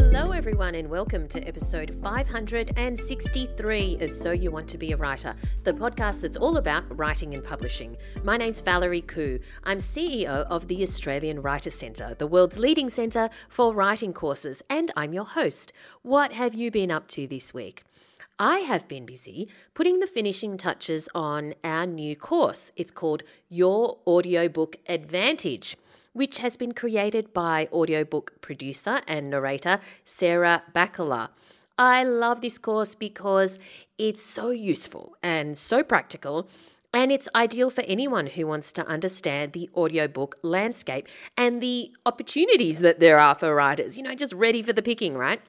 Hello, everyone, and welcome to episode 563 of So You Want to Be a Writer, the podcast that's all about writing and publishing. My name's Valerie Khoo. I'm CEO of the Australian Writer Centre, the world's leading centre for writing courses, and I'm your host. What have you been up to this week? I have been busy putting the finishing touches on our new course. It's called Your Audiobook Advantage which has been created by audiobook producer and narrator Sarah Bacala. I love this course because it's so useful and so practical. And it's ideal for anyone who wants to understand the audiobook landscape and the opportunities that there are for writers, you know, just ready for the picking, right?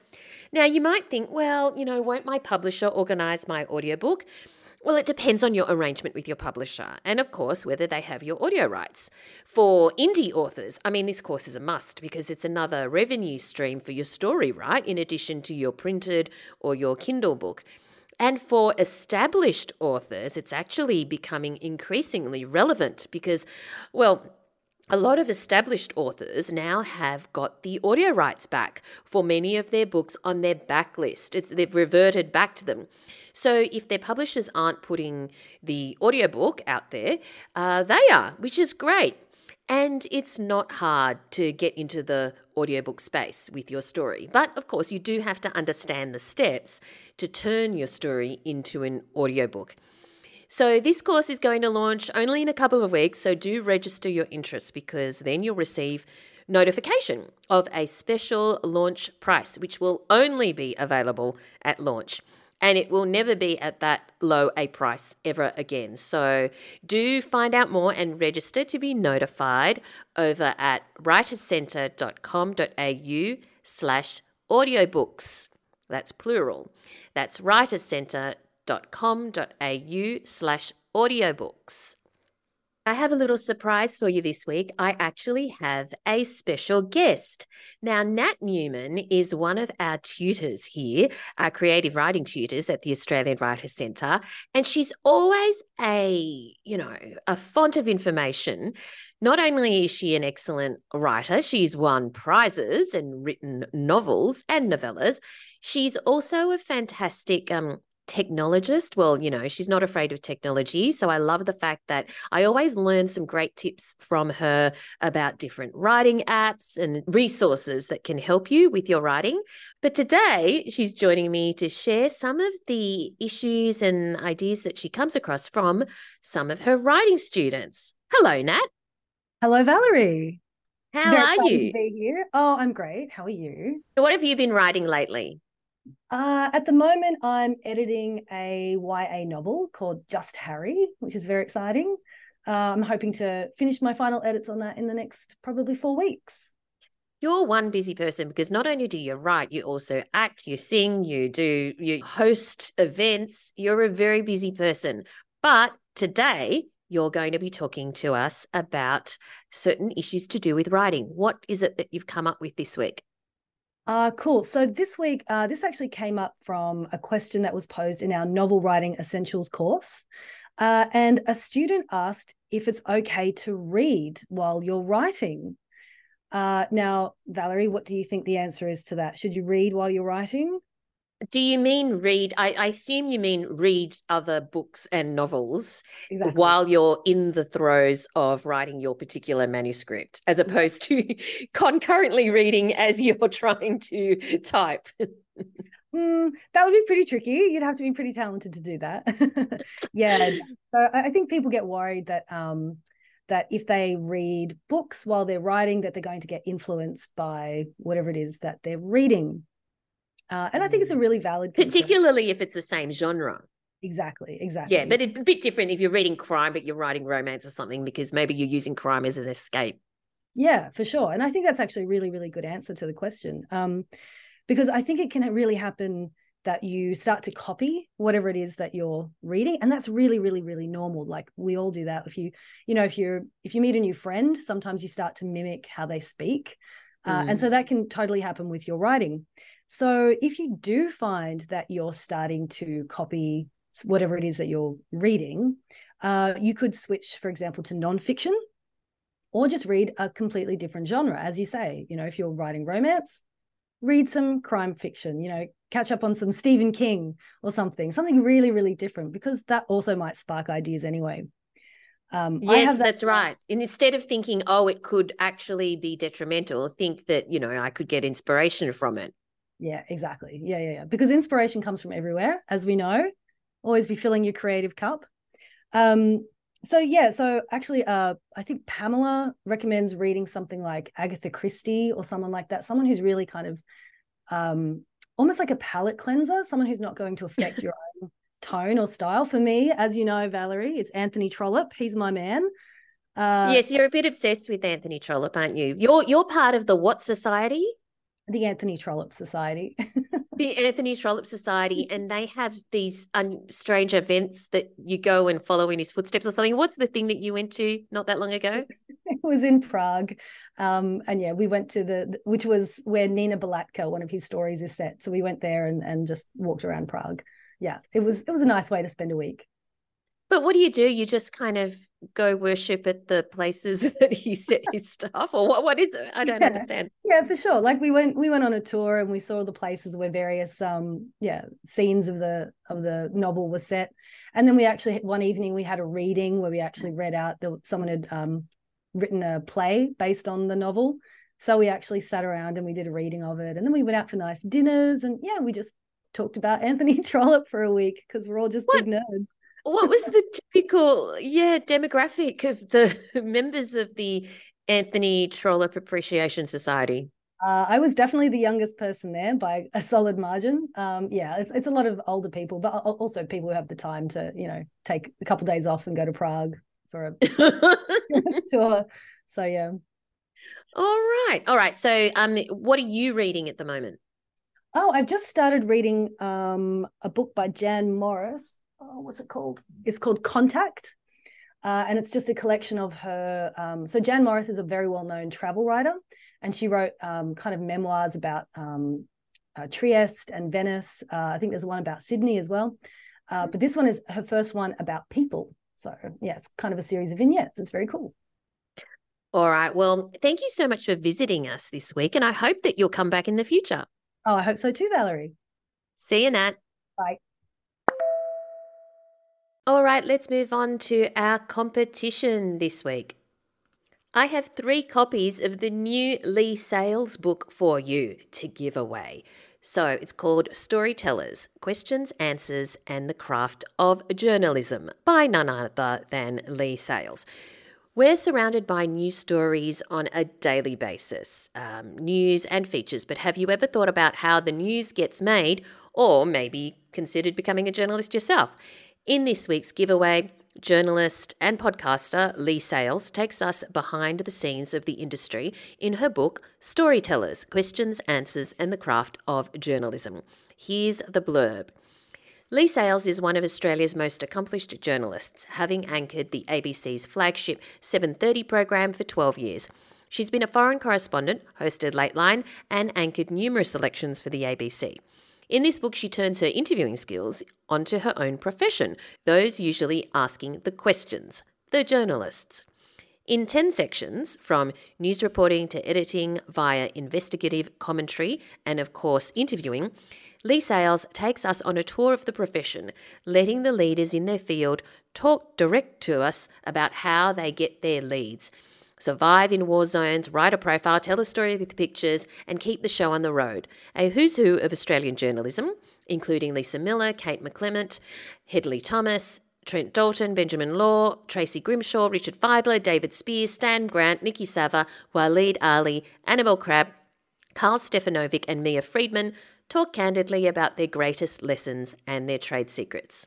Now, you might think, well, you know, won't my publisher organize my audiobook? Well, it depends on your arrangement with your publisher and, of course, whether they have your audio rights. For indie authors, I mean, this course is a must because it's another revenue stream for your story, right? In addition to your printed or your Kindle book. And for established authors, it's actually becoming increasingly relevant because, well, a lot of established authors now have got the audio rights back for many of their books on their backlist. It's, they've reverted back to them. So if their publishers aren't putting the audiobook out there, uh, they are, which is great. And it's not hard to get into the audiobook space with your story. But of course, you do have to understand the steps to turn your story into an audiobook. So, this course is going to launch only in a couple of weeks, so do register your interest because then you'll receive notification of a special launch price, which will only be available at launch. And it will never be at that low a price ever again. So do find out more and register to be notified over at writerscentre.com.au slash audiobooks. That's plural. That's writerscentre.com au slash audiobooks. I have a little surprise for you this week. I actually have a special guest. Now, Nat Newman is one of our tutors here, our creative writing tutors at the Australian Writers Centre, and she's always a, you know, a font of information. Not only is she an excellent writer, she's won prizes and written novels and novellas, she's also a fantastic um, technologist. Well, you know, she's not afraid of technology. So I love the fact that I always learn some great tips from her about different writing apps and resources that can help you with your writing. But today, she's joining me to share some of the issues and ideas that she comes across from some of her writing students. Hello, Nat. Hello, Valerie. How Very are you? To be here. Oh, I'm great. How are you? What have you been writing lately? Uh, at the moment, I'm editing a YA novel called Just Harry, which is very exciting. Uh, I'm hoping to finish my final edits on that in the next probably four weeks. You're one busy person because not only do you write, you also act, you sing, you do, you host events. You're a very busy person. But today, you're going to be talking to us about certain issues to do with writing. What is it that you've come up with this week? Uh, cool. So this week, uh, this actually came up from a question that was posed in our novel writing essentials course. Uh, and a student asked if it's okay to read while you're writing. Uh, now, Valerie, what do you think the answer is to that? Should you read while you're writing? Do you mean read? I, I, assume you mean read other books and novels exactly. while you're in the throes of writing your particular manuscript, as opposed to concurrently reading as you're trying to type. Mm, that would be pretty tricky. You'd have to be pretty talented to do that. yeah. So I think people get worried that um, that if they read books while they're writing, that they're going to get influenced by whatever it is that they're reading. Uh, and I think it's a mm. really valid, concern. particularly if it's the same genre. Exactly, exactly. Yeah, but it's a bit different if you're reading crime, but you're writing romance or something because maybe you're using crime as an escape. Yeah, for sure. And I think that's actually a really, really good answer to the question. Um, because I think it can really happen that you start to copy whatever it is that you're reading and that's really really really normal like we all do that if you you know if you're if you meet a new friend sometimes you start to mimic how they speak uh, and so mm. that can totally happen with your writing so if you do find that you're starting to copy whatever it is that you're reading, uh, you could switch, for example, to nonfiction or just read a completely different genre. As you say, you know, if you're writing romance, read some crime fiction, you know, catch up on some Stephen King or something, something really, really different, because that also might spark ideas anyway. Um, yes, that- that's right. And instead of thinking, oh, it could actually be detrimental, think that, you know, I could get inspiration from it. Yeah, exactly. Yeah, yeah, yeah. Because inspiration comes from everywhere, as we know. Always be filling your creative cup. Um, so yeah, so actually, uh, I think Pamela recommends reading something like Agatha Christie or someone like that, someone who's really kind of um, almost like a palate cleanser, someone who's not going to affect your own tone or style. For me, as you know, Valerie, it's Anthony Trollope. He's my man. Uh, yes, you're a bit obsessed with Anthony Trollope, aren't you? You're you're part of the what society? The Anthony Trollope Society. the Anthony Trollope Society, and they have these un- strange events that you go and follow in his footsteps or something. What's the thing that you went to not that long ago? it was in Prague, um, and yeah, we went to the which was where Nina Balatka, one of his stories, is set. So we went there and and just walked around Prague yeah, it was it was a nice way to spend a week. But what do you do? You just kind of go worship at the places that he set his stuff, or what? What is it? I don't yeah. understand. Yeah, for sure. Like we went, we went on a tour and we saw the places where various, um, yeah, scenes of the of the novel were set, and then we actually one evening we had a reading where we actually read out that someone had um, written a play based on the novel. So we actually sat around and we did a reading of it, and then we went out for nice dinners, and yeah, we just talked about Anthony Trollope for a week because we're all just what, big nerds. What was the typical, yeah, demographic of the members of the Anthony Trollope Appreciation Society? Uh, I was definitely the youngest person there by a solid margin. Um, yeah, it's it's a lot of older people, but also people who have the time to, you know, take a couple of days off and go to Prague for a tour. So yeah. All right, all right. So, um, what are you reading at the moment? Oh, I've just started reading um, a book by Jan Morris. Oh, what's it called? It's called Contact. Uh, and it's just a collection of her. Um, so, Jan Morris is a very well known travel writer, and she wrote um, kind of memoirs about um, uh, Trieste and Venice. Uh, I think there's one about Sydney as well. Uh, but this one is her first one about people. So, yeah, it's kind of a series of vignettes. It's very cool. All right. Well, thank you so much for visiting us this week, and I hope that you'll come back in the future. Oh, I hope so too, Valerie. See you, Nat. Bye. All right, let's move on to our competition this week. I have three copies of the new Leigh Sales book for you to give away. So it's called Storytellers Questions, Answers, and the Craft of Journalism by none other than Leigh Sales. We're surrounded by news stories on a daily basis, um, news and features. But have you ever thought about how the news gets made, or maybe considered becoming a journalist yourself? In this week's giveaway, journalist and podcaster Leigh Sales takes us behind the scenes of the industry in her book, Storytellers Questions, Answers, and the Craft of Journalism. Here's the blurb. Leigh Sales is one of Australia's most accomplished journalists, having anchored the ABC's flagship 7:30 program for 12 years. She's been a foreign correspondent, hosted Lateline, and anchored numerous elections for the ABC. In this book, she turns her interviewing skills onto her own profession, those usually asking the questions, the journalists. In 10 sections, from news reporting to editing via investigative commentary and, of course, interviewing, Leigh Sales takes us on a tour of the profession, letting the leaders in their field talk direct to us about how they get their leads. Survive in war zones, write a profile, tell a story with pictures, and keep the show on the road. A who's who of Australian journalism, including Lisa Millar, Kate McClymont, Hedley Thomas, Trent Dalton, Benjamin Law, Tracy Grimshaw, Richard Fidler, David Speers, Stan Grant, Niki Savva, Waleed Aly, Annabel Crabb, Karl Stefanovic, and Mia Freedman talk candidly about their greatest lessons and their trade secrets.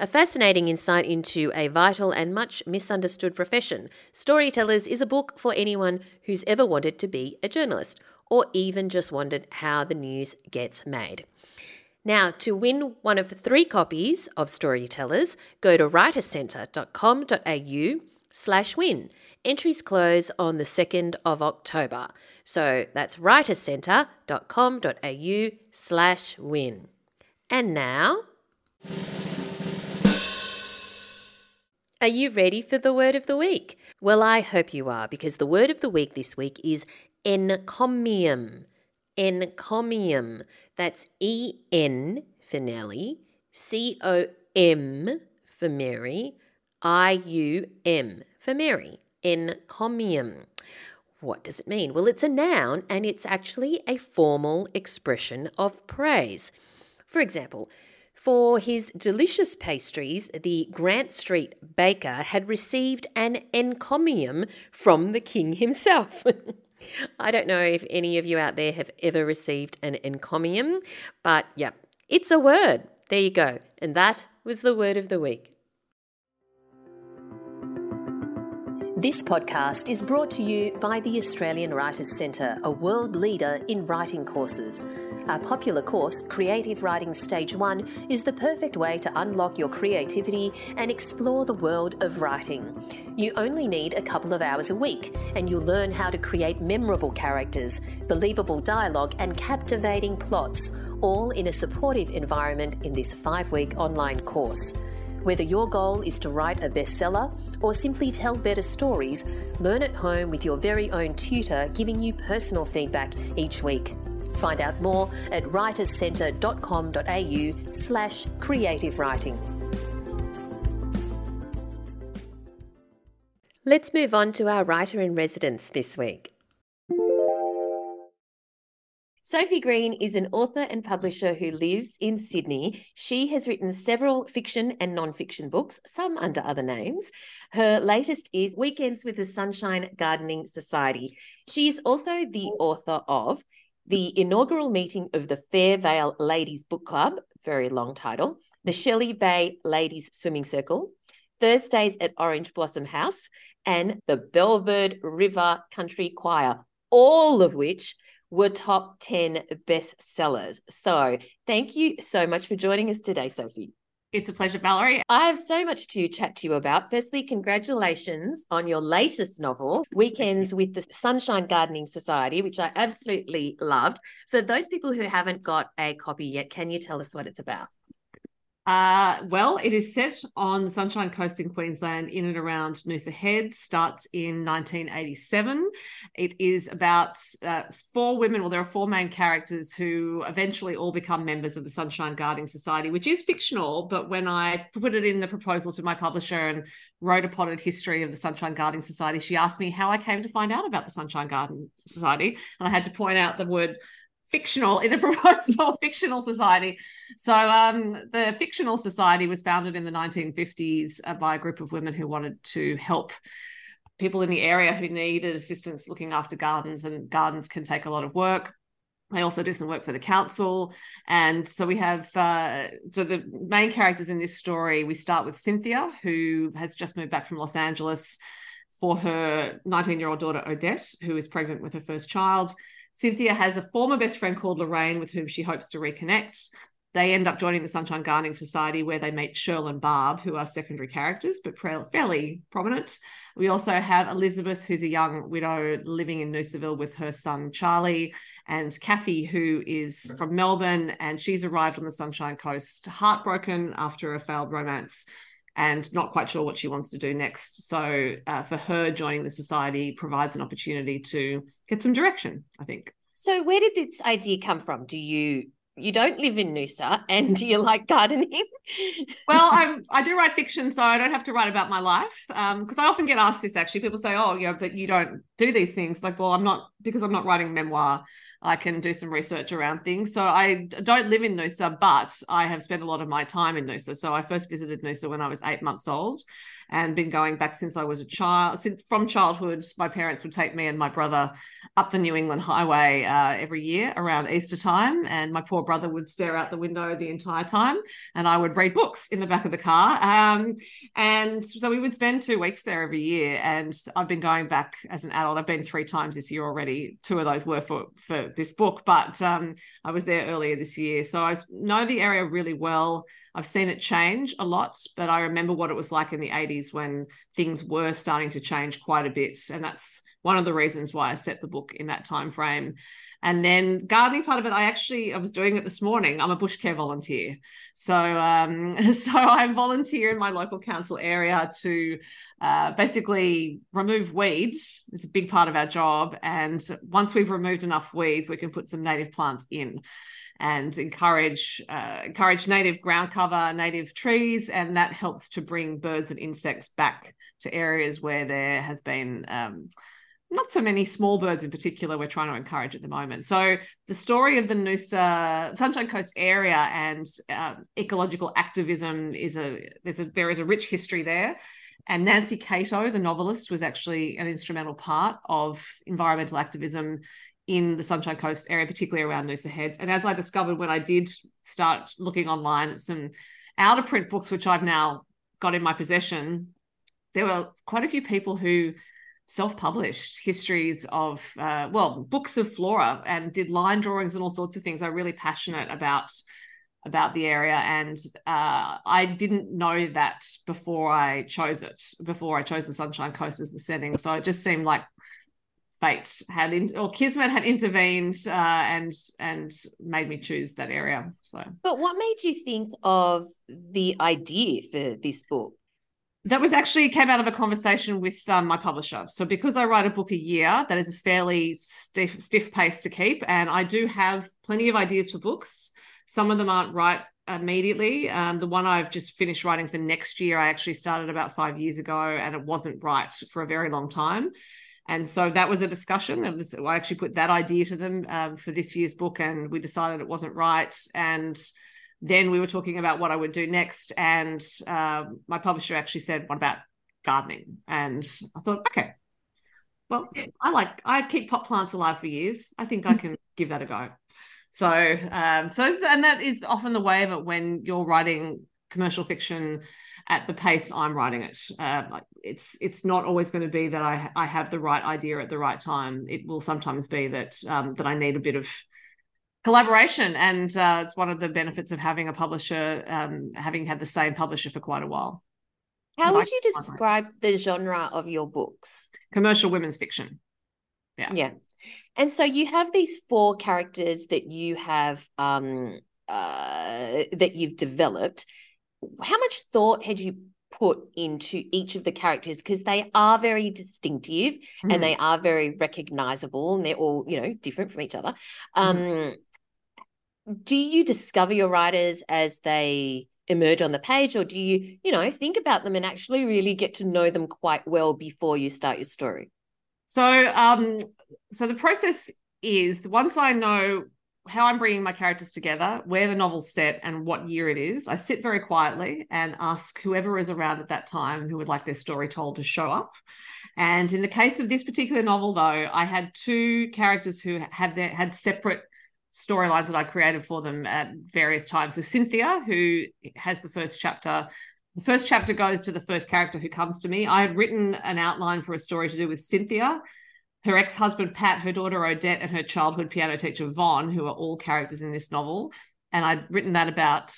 A fascinating insight into a vital and much misunderstood profession, Storytellers is a book for anyone who's ever wanted to be a journalist or even just wondered how the news gets made. Now, to win one of three copies of Storytellers, go to writercentre.com.au slash win. Entries close on the 2nd of October. So that's writercentre.com.au slash win. And now... Are you ready for the word of the week? Well, I hope you are, because the word of the week this week is encomium. encomium. That's E N for Nelly, C O M for Mary, I U M for Mary. Encomium. What does it mean? Well, it's a noun and it's actually a formal expression of praise. For example, for his delicious pastries, the Grant Street baker had received an encomium from the king himself. I don't know if any of you out there have ever received an encomium, but yeah, it's a word. There you go. And that was the word of the week. This podcast is brought to you by the Australian Writers Centre, a world leader in writing courses. Our popular course, Creative Writing Stage 1, is the perfect way to unlock your creativity and explore the world of writing. You only need a couple of hours a week, and you'll learn how to create memorable characters, believable dialogue, and captivating plots, all in a supportive environment in this five week online course. Whether your goal is to write a bestseller or simply tell better stories, learn at home with your very own tutor giving you personal feedback each week. Find out more at writerscentre.com.au slash creative writing. Let's move on to our writer in residence this week. Sophie Green is an author and publisher who lives in Sydney. She has written several fiction and non-fiction books, some under other names. Her latest is Weekends with the Sunshine Gardening Society. She is also the author of the inaugural meeting of the Fairvale Ladies Book Club, very long title, the Shelley Bay Ladies Swimming Circle, Thursdays at Orange Blossom House, and the Bellbird River Country Choir, all of which were top 10 bestsellers. So thank you so much for joining us today, Sophie. It's a pleasure, Valerie. I have so much to chat to you about. Firstly, congratulations on your latest novel, Weekends with the Sunshine Gardening Society, which I absolutely loved. For those people who haven't got a copy yet, can you tell us what it's about? Uh, well, it is set on the Sunshine Coast in Queensland, in and around Noosa Heads. Starts in 1987. It is about uh, four women. Well, there are four main characters who eventually all become members of the Sunshine Gardening Society, which is fictional. But when I put it in the proposal to my publisher and wrote a potted history of the Sunshine Gardening Society, she asked me how I came to find out about the Sunshine Garden Society, and I had to point out the word fictional in a proposal fictional society. So um, the fictional society was founded in the 1950s uh, by a group of women who wanted to help people in the area who needed assistance looking after gardens and gardens can take a lot of work. They also do some work for the council. And so we have uh, so the main characters in this story we start with cynthia who has just moved back from los angeles for her 19 year old daughter odette who is pregnant with her first child Cynthia has a former best friend called Lorraine with whom she hopes to reconnect. They end up joining the Sunshine Gardening Society where they meet Shirl and Barb, who are secondary characters, but fairly prominent. We also have Elizabeth, who's a young widow living in Noosaville with her son Charlie, and Kathy, who is from Melbourne, and she's arrived on the Sunshine Coast heartbroken after a failed romance and not quite sure what she wants to do next. So uh, for her, joining the society provides an opportunity to get some direction, I think. So where did this idea come from? Do you you don't live in Noosa and you like gardening? well, I I do write fiction, so I don't have to write about my life. Because um, I often get asked this actually. People say, "Oh, yeah, but you don't do these things." Like, well, I'm not because I'm not writing memoir. I can do some research around things. So I don't live in Noosa, but I have spent a lot of my time in Noosa. So I first visited Noosa when I was eight months old and been going back since I was a child. Since from childhood, my parents would take me and my brother up the New England Highway uh, every year around Easter time, and my poor brother would stare out the window the entire time, and I would read books in the back of the car. Um, and so we would spend two weeks there every year. And I've been going back as an adult. I've been three times this year already. Two of those were for for this book, but um, I was there earlier this year, so I know the area really well. I've seen it change a lot, but I remember what it was like in the 80s when things were starting to change quite a bit. And that's one of the reasons why I set the book in that time frame. And then gardening part of it, I actually I was doing it this morning. I'm a bush care volunteer, so um, so I volunteer in my local council area to uh, basically remove weeds. It's a big part of our job. And once we've removed enough weeds, we can put some native plants in and encourage uh, encourage native ground cover, native trees, and that helps to bring birds and insects back to areas where there has been um, not so many small birds in particular we're trying to encourage at the moment. So the story of the Noosa Sunshine Coast area and uh, ecological activism is a there's a there is a rich history there. And Nancy Cato, the novelist, was actually an instrumental part of environmental activism in the Sunshine Coast area, particularly around Noosa Heads. And as I discovered when I did start looking online at some out of print books, which I've now got in my possession, there were quite a few people who self-published histories of uh, well books of flora and did line drawings and all sorts of things. I'm really passionate about about the area and uh, i didn't know that before i chose it before i chose the sunshine coast as the setting so it just seemed like fate had in, or kismet had intervened uh, and and made me choose that area so but what made you think of the idea for this book that was actually came out of a conversation with um, my publisher so because i write a book a year that is a fairly stiff stiff pace to keep and i do have plenty of ideas for books some of them aren't right immediately. Um, the one I've just finished writing for next year, I actually started about five years ago, and it wasn't right for a very long time. And so that was a discussion. That was I actually put that idea to them um, for this year's book, and we decided it wasn't right. And then we were talking about what I would do next, and uh, my publisher actually said, "What about gardening?" And I thought, okay, well, I like I keep pot plants alive for years. I think I can give that a go. So, um, so and that is often the way of it when you're writing commercial fiction at the pace I'm writing it. Uh, like it's it's not always going to be that I I have the right idea at the right time. It will sometimes be that um, that I need a bit of collaboration, and uh, it's one of the benefits of having a publisher, um, having had the same publisher for quite a while. How would you describe the genre of your books? Commercial women's fiction. Yeah. Yeah. And so you have these four characters that you have um uh that you've developed. How much thought had you put into each of the characters because they are very distinctive mm. and they are very recognizable and they're all you know different from each other um mm. do you discover your writers as they emerge on the page or do you you know think about them and actually really get to know them quite well before you start your story so um so the process is once I know how I'm bringing my characters together, where the novel's set, and what year it is, I sit very quietly and ask whoever is around at that time who would like their story told to show up. And in the case of this particular novel, though, I had two characters who had their had separate storylines that I created for them at various times. So Cynthia, who has the first chapter, the first chapter goes to the first character who comes to me. I had written an outline for a story to do with Cynthia her ex-husband Pat, her daughter Odette, and her childhood piano teacher Vaughn, who are all characters in this novel. And I'd written that about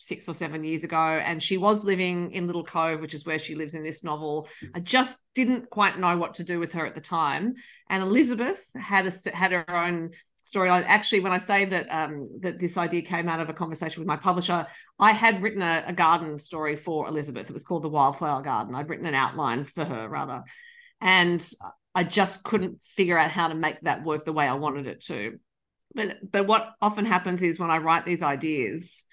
six or seven years ago, and she was living in Little Cove, which is where she lives in this novel. I just didn't quite know what to do with her at the time. And Elizabeth had a had her own storyline. Actually, when I say that um, that this idea came out of a conversation with my publisher, I had written a, a garden story for Elizabeth. It was called the Wildflower Garden. I'd written an outline for her rather, and I just couldn't figure out how to make that work the way I wanted it to. But but what often happens is when I write these ideas,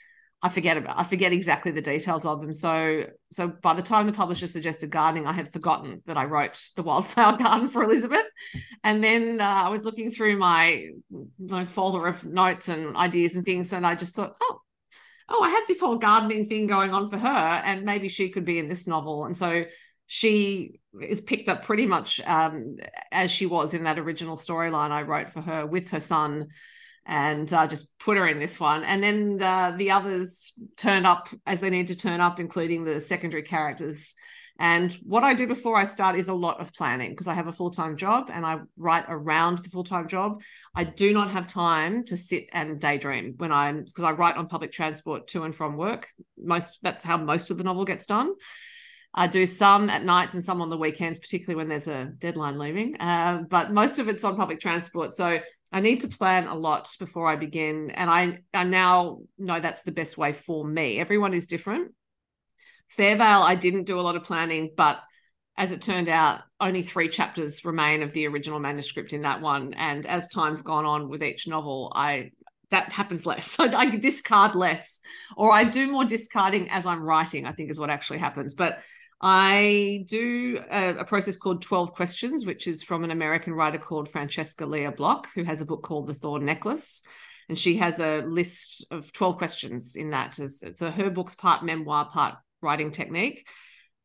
I forget about I forget exactly the details of them. So so by the time the publisher suggested gardening, I had forgotten that I wrote the wildflower garden for Elizabeth. And then uh, I was looking through my my folder of notes and ideas and things, and I just thought, oh, oh, I had this whole gardening thing going on for her, and maybe she could be in this novel. And so she is picked up pretty much um, as she was in that original storyline I wrote for her with her son, and uh, just put her in this one. And then uh, the others turn up as they need to turn up, including the secondary characters. And what I do before I start is a lot of planning because I have a full time job and I write around the full time job. I do not have time to sit and daydream when I'm because I write on public transport to and from work. Most that's how most of the novel gets done. I do some at nights and some on the weekends, particularly when there's a deadline looming. Uh, but most of it's on public transport. So I need to plan a lot before I begin. And I, I now know that's the best way for me. Everyone is different. Fairvale, I didn't do a lot of planning, but as it turned out, only three chapters remain of the original manuscript in that one. And as time's gone on with each novel, I that happens less. I, I discard less, or I do more discarding as I'm writing. I think is what actually happens. But I do a, a, process called 12 Questions, which is from an American writer called Francesca Lia Block, who has a book called The Thorn Necklace. And she has a list of 12 questions in that. So her book's part memoir, part writing technique.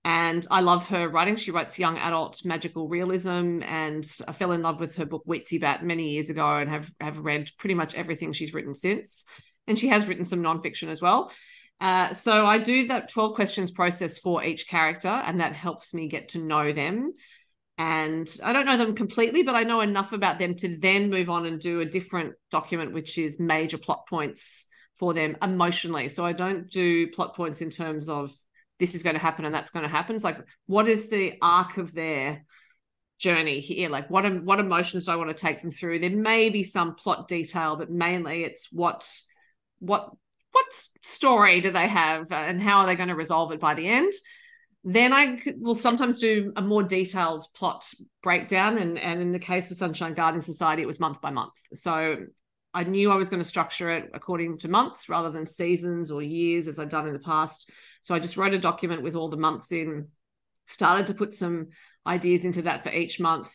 And I love her writing. She writes young adult magical realism, and I fell in love with her book Weetzie Bat many years ago, and have have read pretty much everything she's written since. And she has written some nonfiction as well. Uh, so I do that 12 questions process for each character, and that helps me get to know them. And I don't know them completely, but I know enough about them to then move on and do a different document, which is major plot points for them emotionally. So I don't do plot points in terms of this is going to happen and that's going to happen. It's like, what is the arc of their journey here? Like, what what emotions do I want to take them through? There may be some plot detail, but mainly it's what what what story do they have uh, and how are they going to resolve it by the end? Then I will sometimes do a more detailed plot breakdown, and and in the case of Sunshine Garden Society, it was month by month. So I knew I was going to structure it according to months rather than seasons or years as I'd done in the past. So I just wrote a document with all the months in, started to put some ideas into that for each month,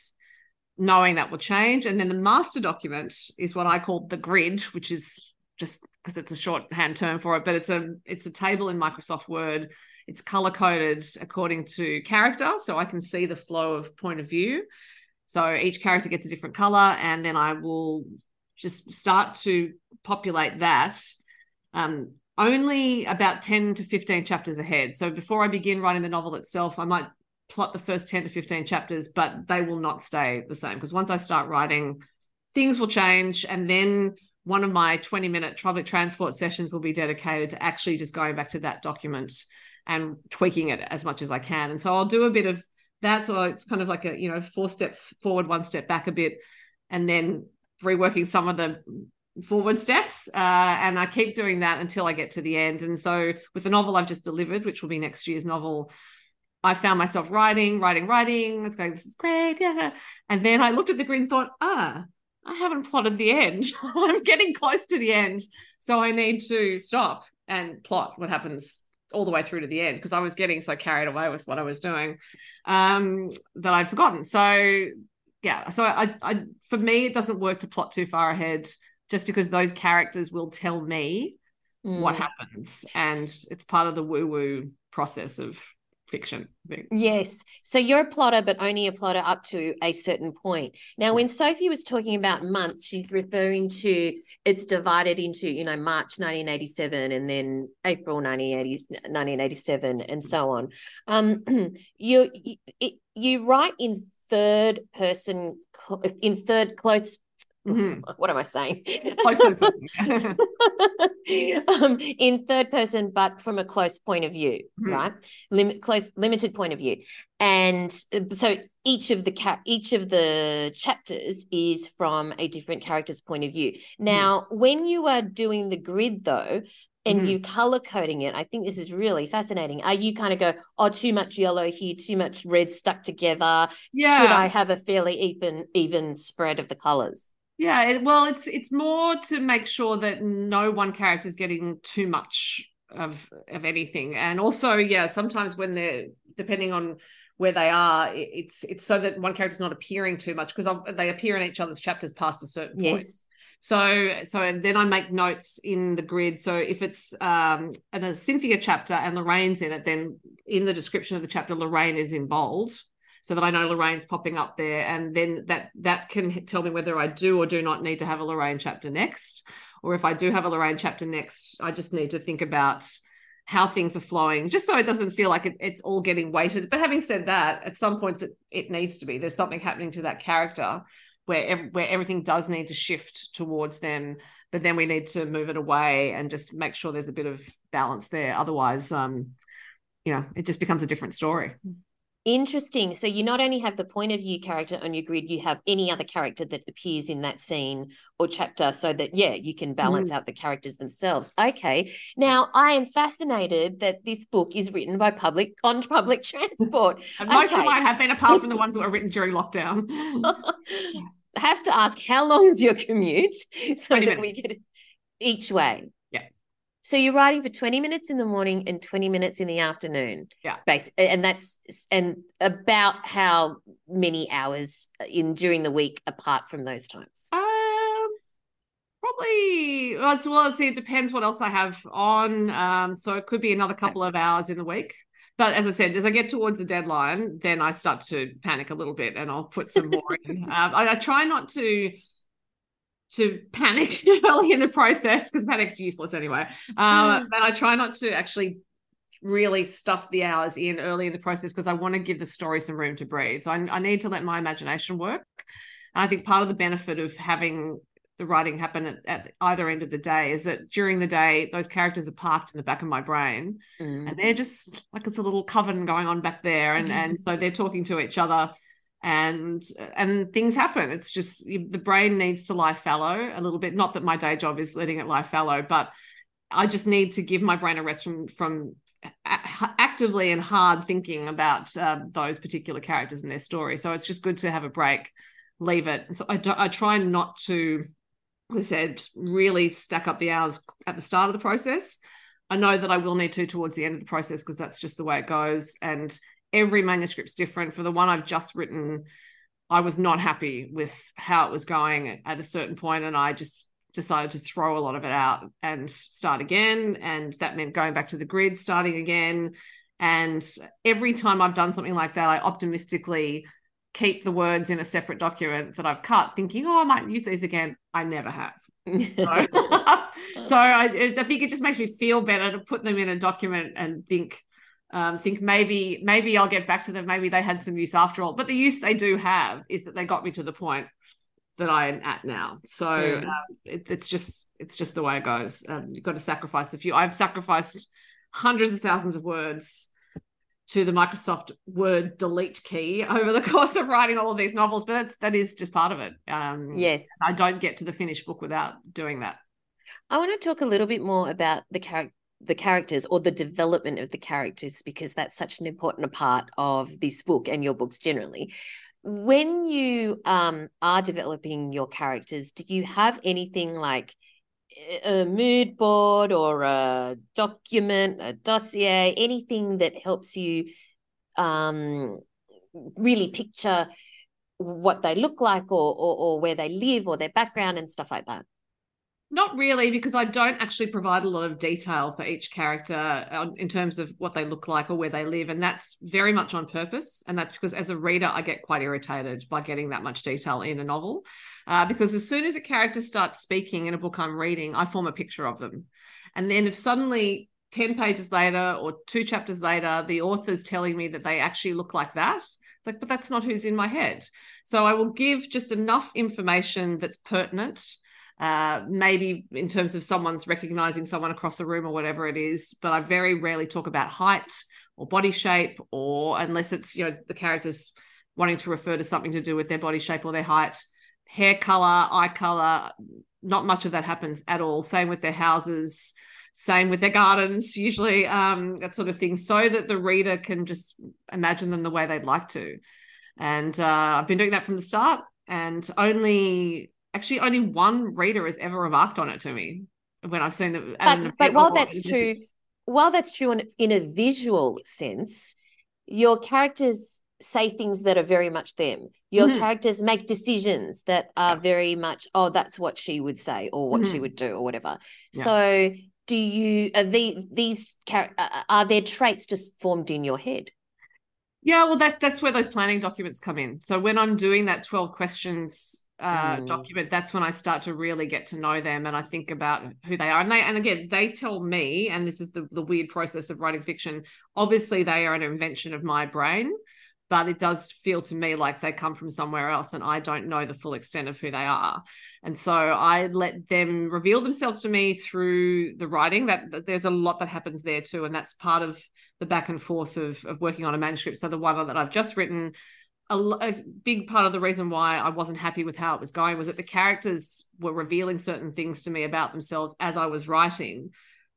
knowing that will change. And then the master document is what I call the grid, which is just because it's a shorthand term for it, but it's a it's a table in Microsoft Word. It's color coded according to character, so I can see the flow of point of view. So each character gets a different color, and then I will just start to populate that um, only about 10 to 15 chapters ahead. So before I begin writing the novel itself, I might plot the first 10 to 15 chapters, but they will not stay the same because once I start writing, things will change. And then one of my 20 minute public transport sessions will be dedicated to actually just going back to that document and tweaking it as much as I can. And so I'll do a bit of that. So it's kind of like a, you know, four steps forward, one step back a bit. And then reworking some of the forward steps uh, and i keep doing that until i get to the end and so with the novel i've just delivered which will be next year's novel i found myself writing writing writing it's going this is great yeah. and then i looked at the grid and thought ah i haven't plotted the end. I'm getting close to the end. So i need to stop and plot what happens all the way through to the end because i was getting so carried away with what i was doing um, that i'd forgotten. So yeah so I, I for me it doesn't work to plot too far ahead just because those characters will tell me mm. what happens. And it's part of the woo woo process of fiction thing. Yes. So you're a plotter, but only a plotter up to a certain point. Now, when Sophie was talking about months, she's referring to it's divided into, you know, March 1987 and then April 1980, 1987 and so on. Um, you, you, you write in third person in third close Mm-hmm. What am I saying? Close um, in third person, but from a close point of view, mm-hmm. right? Limit close, limited point of view, and uh, so each of the cap, each of the chapters is from a different character's point of view. Mm-hmm. Now, mm-hmm. when you are doing the grid, though, and mm-hmm. you color coding it. I think this is really fascinating. Are you kind of go, oh, too much yellow here, too much red stuck together? Yeah. Should I have a fairly even even spread of the colors? Yeah, it, well, it's it's more to make sure that no one character is getting too much of of anything, and also, yeah, sometimes when they're depending on where they are, it's it's so that one character's not appearing too much because they appear in each other's chapters past a certain yes. point. So so then I make notes in the grid. So if it's um in a Cynthia chapter and Lorraine's in it, then in the description of the chapter, Lorraine is in bold so that I know Lorraine's popping up there, and then that that can tell me whether I do or do not need to have a Lorraine chapter next, or if I do have a Lorraine chapter next, I just need to think about how things are flowing, just so it doesn't feel like it, it's all getting weighted. But having said that, at some points it, it needs to be. There's something happening to that character where where everything does need to shift towards them, but then we need to move it away and just make sure there's a bit of balance there. Otherwise, um, you know, it just becomes a different story. Interesting. So you not only have the point of view character on your grid, you have any other character that appears in that scene or chapter so that, yeah, you can balance mm. out the characters themselves. Okay. Now, I am fascinated that this book is written by public on public transport. and most okay. of mine have been, apart from the ones that were written during lockdown. have to ask, how long is your commute so that minutes. we get each way? So you're writing for 20 minutes in the morning and 20 minutes in the afternoon. Yeah. Base, and that's and about how many hours in during the week apart from those times? Um probably well, it's, well see, it depends what else I have on. Um, so it could be another couple of hours in the week. But as I said, as I get towards the deadline, then I start to panic a little bit and I'll put some more in. Um, I, I try not to to panic early in the process because panic's useless anyway. Um, but I try not to actually really stuff the hours in early in the process because I want to give the story some room to breathe. So I, I need to let my imagination work. And I think part of the benefit of having the writing happen at, at, either end of the day is that during the day those characters are parked in the back of my brain mm. and they're just like it's a little coven going on back there and and so they're talking to each other and and things happen. It's just the brain needs to lie fallow a little bit. Not that my day job is letting it lie fallow but i just need to give my brain a rest from from actively and hard thinking about uh, those particular characters and their story. So it's just good to have a break leave it. So i, do, I try not to as i said really stack up the hours at the start of the process. I know that i will need to towards the end of the process because that's just the way it goes. And every manuscript's different. For the one I've just written, I was not happy with how it was going at a certain point, and I just decided to throw a lot of it out and start again. And that meant going back to the grid, starting again. And every time I've done something like that, I optimistically keep the words in a separate document that I've cut, thinking, oh, I might use these again. I never have. so, so I, I think it just makes me feel better to put them in a document and think, um, think maybe maybe I'll get back to them. Maybe they had some use after all. But the use they do have is that they got me to the point that I am at now. So mm. um, it, it's just it's just the way it goes. Um, you've got to sacrifice a few. I've sacrificed hundreds of thousands of words to the Microsoft Word delete key over the course of writing all of these novels, but that's that is just part of it. Um, yes, I don't get to the finished book without doing that. I want to talk a little bit more about the character the characters or the development of the characters because that's such an important part of this book and your books generally. When you um, are developing your characters do you have anything like a mood board or a document a dossier anything that helps you um, really picture what they look like or, or or where they live or their background and stuff like that not really, because I don't actually provide a lot of detail for each character in terms of what they look like or where they live. And that's very much on purpose. And that's because as a reader, I get quite irritated by getting that much detail in a novel. Uh, because as soon as a character starts speaking in a book I'm reading, I form a picture of them. And then if suddenly 10 pages later or two chapters later, the author's telling me that they actually look like that. It's like, but that's not who's in my head. So I will give just enough information that's pertinent uh, maybe in terms of someone's recognizing someone across the room or whatever it is. But I very rarely talk about height or body shape, or unless it's you know the characters wanting to refer to something to do with their body shape or their height, hair color, eye color. Not much of that happens at all. Same with their houses. Same with their gardens, usually um, that sort of thing, so that the reader can just imagine them the way they'd like to. And uh, I've been doing that from the start, and only actually only one reader has ever remarked on it to me when I've seen the. But, but while that's true, while that's true in, in a visual sense, your characters say things that are very much them. Your mm-hmm. characters make decisions that are very much, oh, that's what she would say or what mm-hmm. she would do or whatever. Yeah. So, do you are the these are there traits just formed in your head? Yeah, well, that's that's where those planning documents come in. So when I'm doing that twelve questions uh, mm. document, that's when I start to really get to know them and I think about who they are. And they, and again, they tell me, and this is the, the weird process of writing fiction. Obviously, they are an invention of my brain, but it does feel to me like they come from somewhere else and I don't know the full extent of who they are. And so I let them reveal themselves to me through the writing that there's a lot that happens there too. And that's part of the back and forth of, of working on a manuscript. So the one that I've just written, a, a, big part of the reason why I wasn't happy with how it was going was that the characters were revealing certain things to me about themselves as I was writing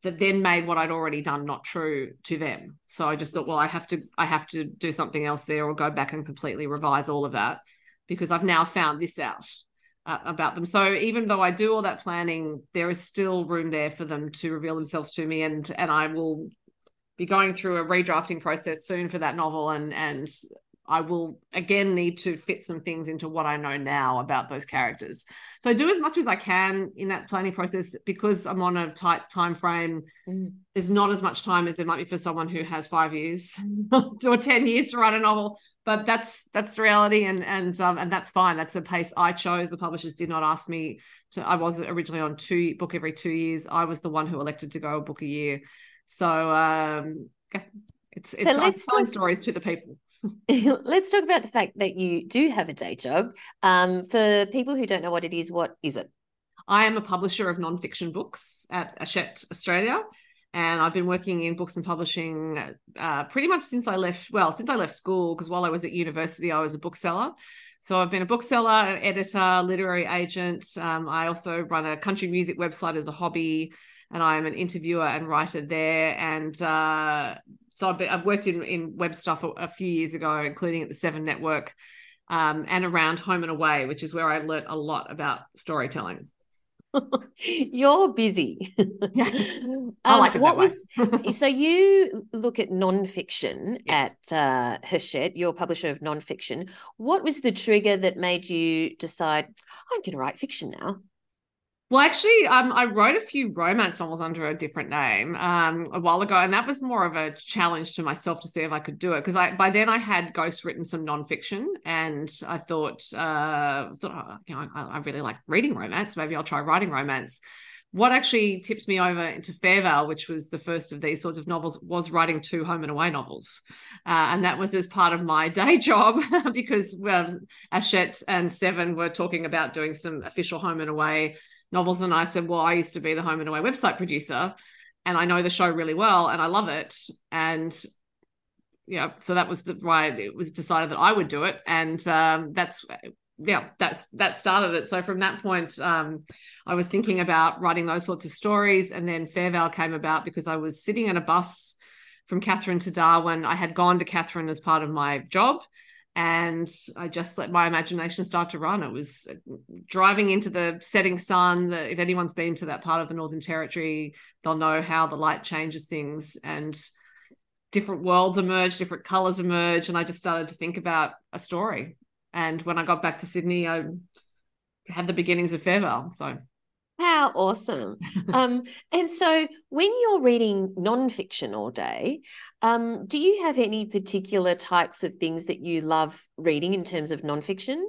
that then made what I'd already done not true to them. So I just thought, well, I have to I have to do something else there or go back and completely revise all of that because I've now found this out uh, about them. So even though I do all that planning, there is still room there for them to reveal themselves to me and and I will be going through a redrafting process soon for that novel and and I will again need to fit some things into what I know now about those characters. So I do as much as I can in that planning process because I'm on a tight time frame. Mm. There's not as much time as there might be for someone who has five years or ten years to write a novel. But that's that's the reality, and and um, and that's fine. That's a pace I chose. The publishers did not ask me to. I was originally on two book every two years. I was the one who elected to go a book a year. So um, it's it's so let's talk stories to the people. let's talk about the fact that you do have a day job. Um, for people who don't know what it is, what is it? I am a publisher of nonfiction books at Hachette Australia. And I've been working in books and publishing uh, pretty much since I left, well, since I left school, because while I was at university, I was a bookseller. So I've been a bookseller, an editor, literary agent. Um, I also run a country music website as a hobby, and I am an interviewer and writer there. And uh, so I've, been, I've worked in, in web stuff a, a, few years ago, including at the Seven Network um, and around Home and Away, which is where I learnt a lot about storytelling. You're busy. Yeah. I um, like it what was so you look at nonfiction yes. at uh, Hachette, your publisher of nonfiction. What was the trigger that made you decide I'm going to write fiction now? Well, actually, um, I wrote a few romance novels under a different name um, a while ago, and that was more of a challenge to myself to see if I could do it because I by then I had ghost written some nonfiction, and I thought, uh, thought oh, you know, I, I, really like reading romance. Maybe I'll try writing romance. What actually tipped me over into Fairvale, which was the first of these sorts of novels, was writing two home and away novels, uh, and that was as part of my day job because Hachette and Seven were talking about doing some official home and away novels and I said, well, I used to be the home and away website producer and I know the show really well and I love it. And yeah, so that was the why it was decided that I would do it. And um, that's yeah, that's that started it. So from that point, um, I was thinking about writing those sorts of stories. And then Fairvale came about because I was sitting in a bus from Katherine to Darwin. I had gone to Katherine as part of my job and I just let my imagination start to run. It was driving into the setting sun. That if anyone's been to that part of the Northern Territory, they'll know how the light changes things and different worlds emerge, different colors emerge, and I just started to think about a story. And when I got back to Sydney, I had the beginnings of Fairvale. So how awesome. um, and so when you're reading nonfiction all day, um, do you have any particular types of things that you love reading in terms of nonfiction?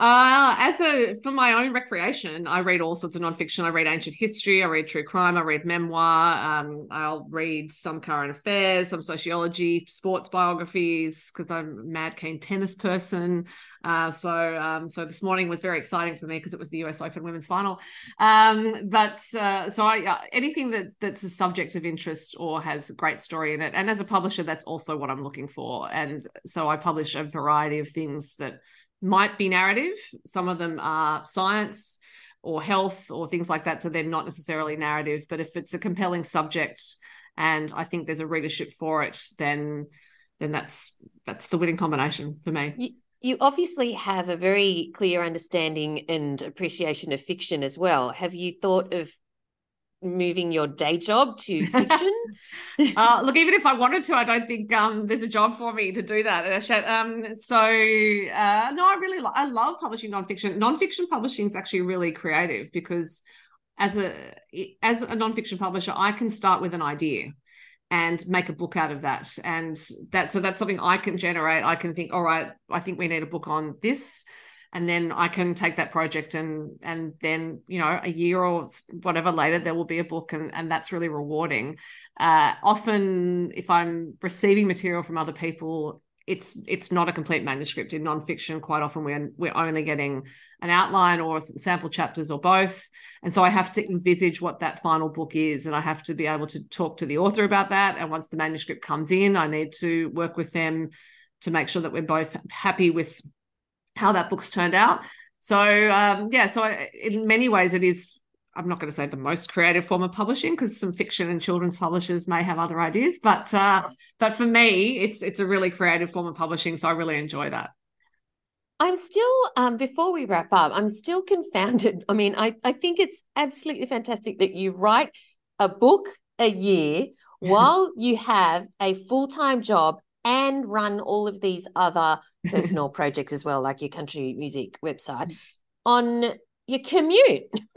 Uh, as a for my own recreation, I read all sorts of nonfiction. I read ancient history, I read true crime, I read memoir. Um, I'll read some current affairs, some sociology, sports biographies because I'm a mad keen tennis person. Uh, so um, so this morning was very exciting for me because it was the U.S. Open women's final. Um, but uh, so I uh, anything that that's a subject of interest or has a great story in it, and as a publisher, that's also what I'm looking for. And so I publish a variety of things that might be narrative. Some of them are science or health or things like that. So they're not necessarily narrative. But if it's a compelling subject and I think there's a readership for it, then then that's that's the winning combination for me. You, you obviously have a very clear understanding and appreciation of fiction as well. Have you thought of moving your day job to fiction? uh, look, even if I wanted to, I don't think um, there's a job for me to do that. Um, so uh, no, I really lo- I love publishing nonfiction. Nonfiction publishing is actually really creative because as a as a nonfiction publisher, I can start with an idea and make a book out of that and that so that's something i can generate i can think all right i think we need a book on this and then I can take that project and and then you know a year or whatever later there will be a book and and that's really rewarding. Uh, often, if I'm receiving material from other people, it's it's not a complete manuscript in nonfiction. Quite often we're we're only getting an outline or sample chapters or both, and so I have to envisage what that final book is, and I have to be able to talk to the author about that. And once the manuscript comes in, I need to work with them to make sure that we're both happy with how that book's turned out. So um, yeah, so I, in many ways it is I'm not going to say the most creative form of publishing because some fiction and children's publishers may have other ideas, but uh, but for me, it's it's a really creative form of publishing, so I really enjoy that. I'm still um, before we wrap up, I'm still confounded. I mean, I I think it's absolutely fantastic that you write a book a year while you have a full time job and run all of these other personal projects as well, like your country music website on your commute.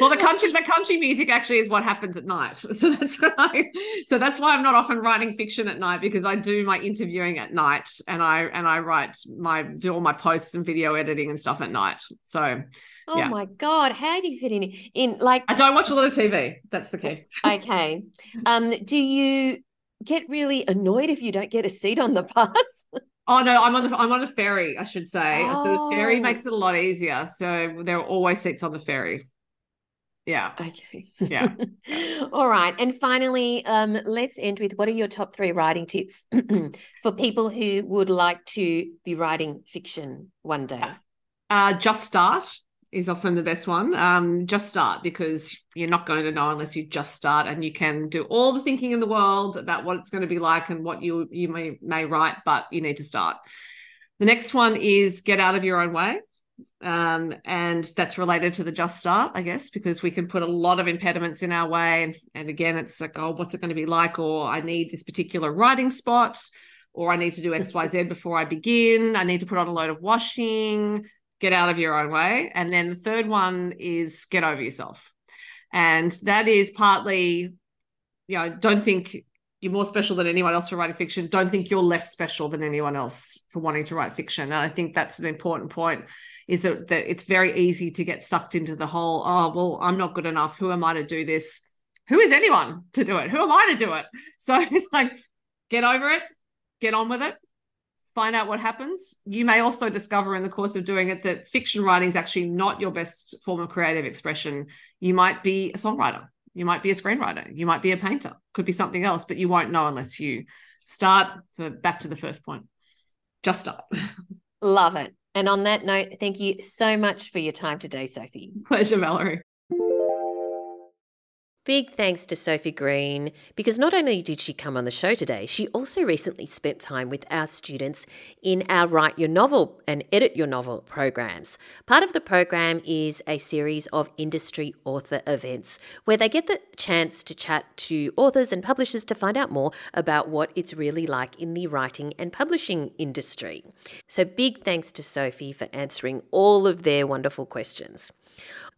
well the country the country music actually is what happens at night. So that's why so that's why i'm not often writing fiction at night because i do my interviewing at night and i and i write my do all my posts and video editing and stuff at night. So oh yeah. my god how do you fit in in like i don't watch a lot of tv that's the key. Okay. Um do you get really annoyed if you don't get a seat on the bus Oh no, I'm on the I'm on a ferry, I should say. Oh. So the ferry makes it a lot easier. So there are always seats on the ferry. Yeah. Okay. Yeah. All right. And finally, um, let's end with what are your top three writing tips for people who would like to be writing fiction one day? Uh, just start is often the best one. Um, just start because you're not going to know unless you just start, and you can do all the thinking in the world about what it's going to be like and what you you may may write, but you need to start. The next one is get out of your own way. Um, and that's related to the just start, I guess, because we can put a lot of impediments in our way. And, and again, it's like, oh, what's it going to be like? Or I need this particular writing spot, or I need to do XYZ before I begin. I need to put on a load of washing get out of your own way. And then the third one is get over yourself. And that is partly, you know, don't think you're more special than anyone else for writing fiction. Don't think you're less special than anyone else for wanting to write fiction. And I think that's an important point is that, that it's very easy to get sucked into the whole, oh, well, I'm not good enough. Who am I to do this? Who is anyone to do it? Who am I to do it? So it's like, get over it, get on with it, find out what happens. You may also discover in the course of doing it that fiction writing is actually not your best form of creative expression. You might be a songwriter, you might be a screenwriter, you might be a painter, could be something else, but you won't know unless you start. So back to the first point, just start. Love it. And on that note, thank you so much for your time today, Sophie. Pleasure, Valerie. Big thanks to Sophie Green because not only did she come on the show today, she also recently spent time with our students in our Write Your Novel and Edit Your Novel programs. Part of the program is a series of industry author events where they get the chance to chat to authors and publishers to find out more about what it's really like in the writing and publishing industry. So, big thanks to Sophie for answering all of their wonderful questions.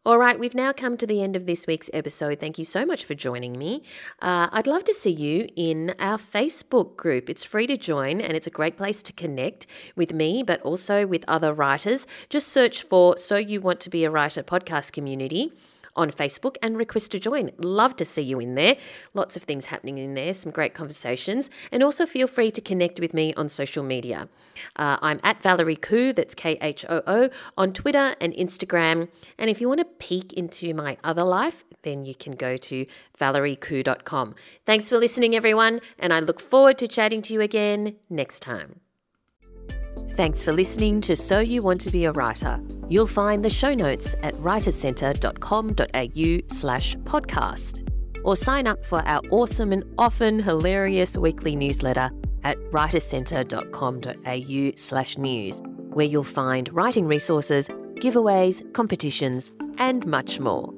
All right, we've now come to the end of this week's episode. Thank you so much for joining me. Uh, I'd love to see you in our Facebook group. It's free to join and it's a great place to connect with me, but also with other writers. Just search for So You Want to Be a Writer podcast community on Facebook and request to join. Love to see you in there. Lots of things happening in there, some great conversations. And also feel free to connect with me on social media. Uh, I'm at Valerie Khoo, that's K H O O, on Twitter and Instagram. And if you want to peek into my other life, then you can go to valeriekhoo.com. Thanks for listening, everyone, and I look forward to chatting to you again next time. Thanks for listening to So You Want to Be a Writer. You'll find the show notes at writerscentre.com.au slash podcast. Or sign up for our awesome and often hilarious weekly newsletter at writerscentre.com.au slash news, where you'll find writing resources, giveaways, competitions, and much more.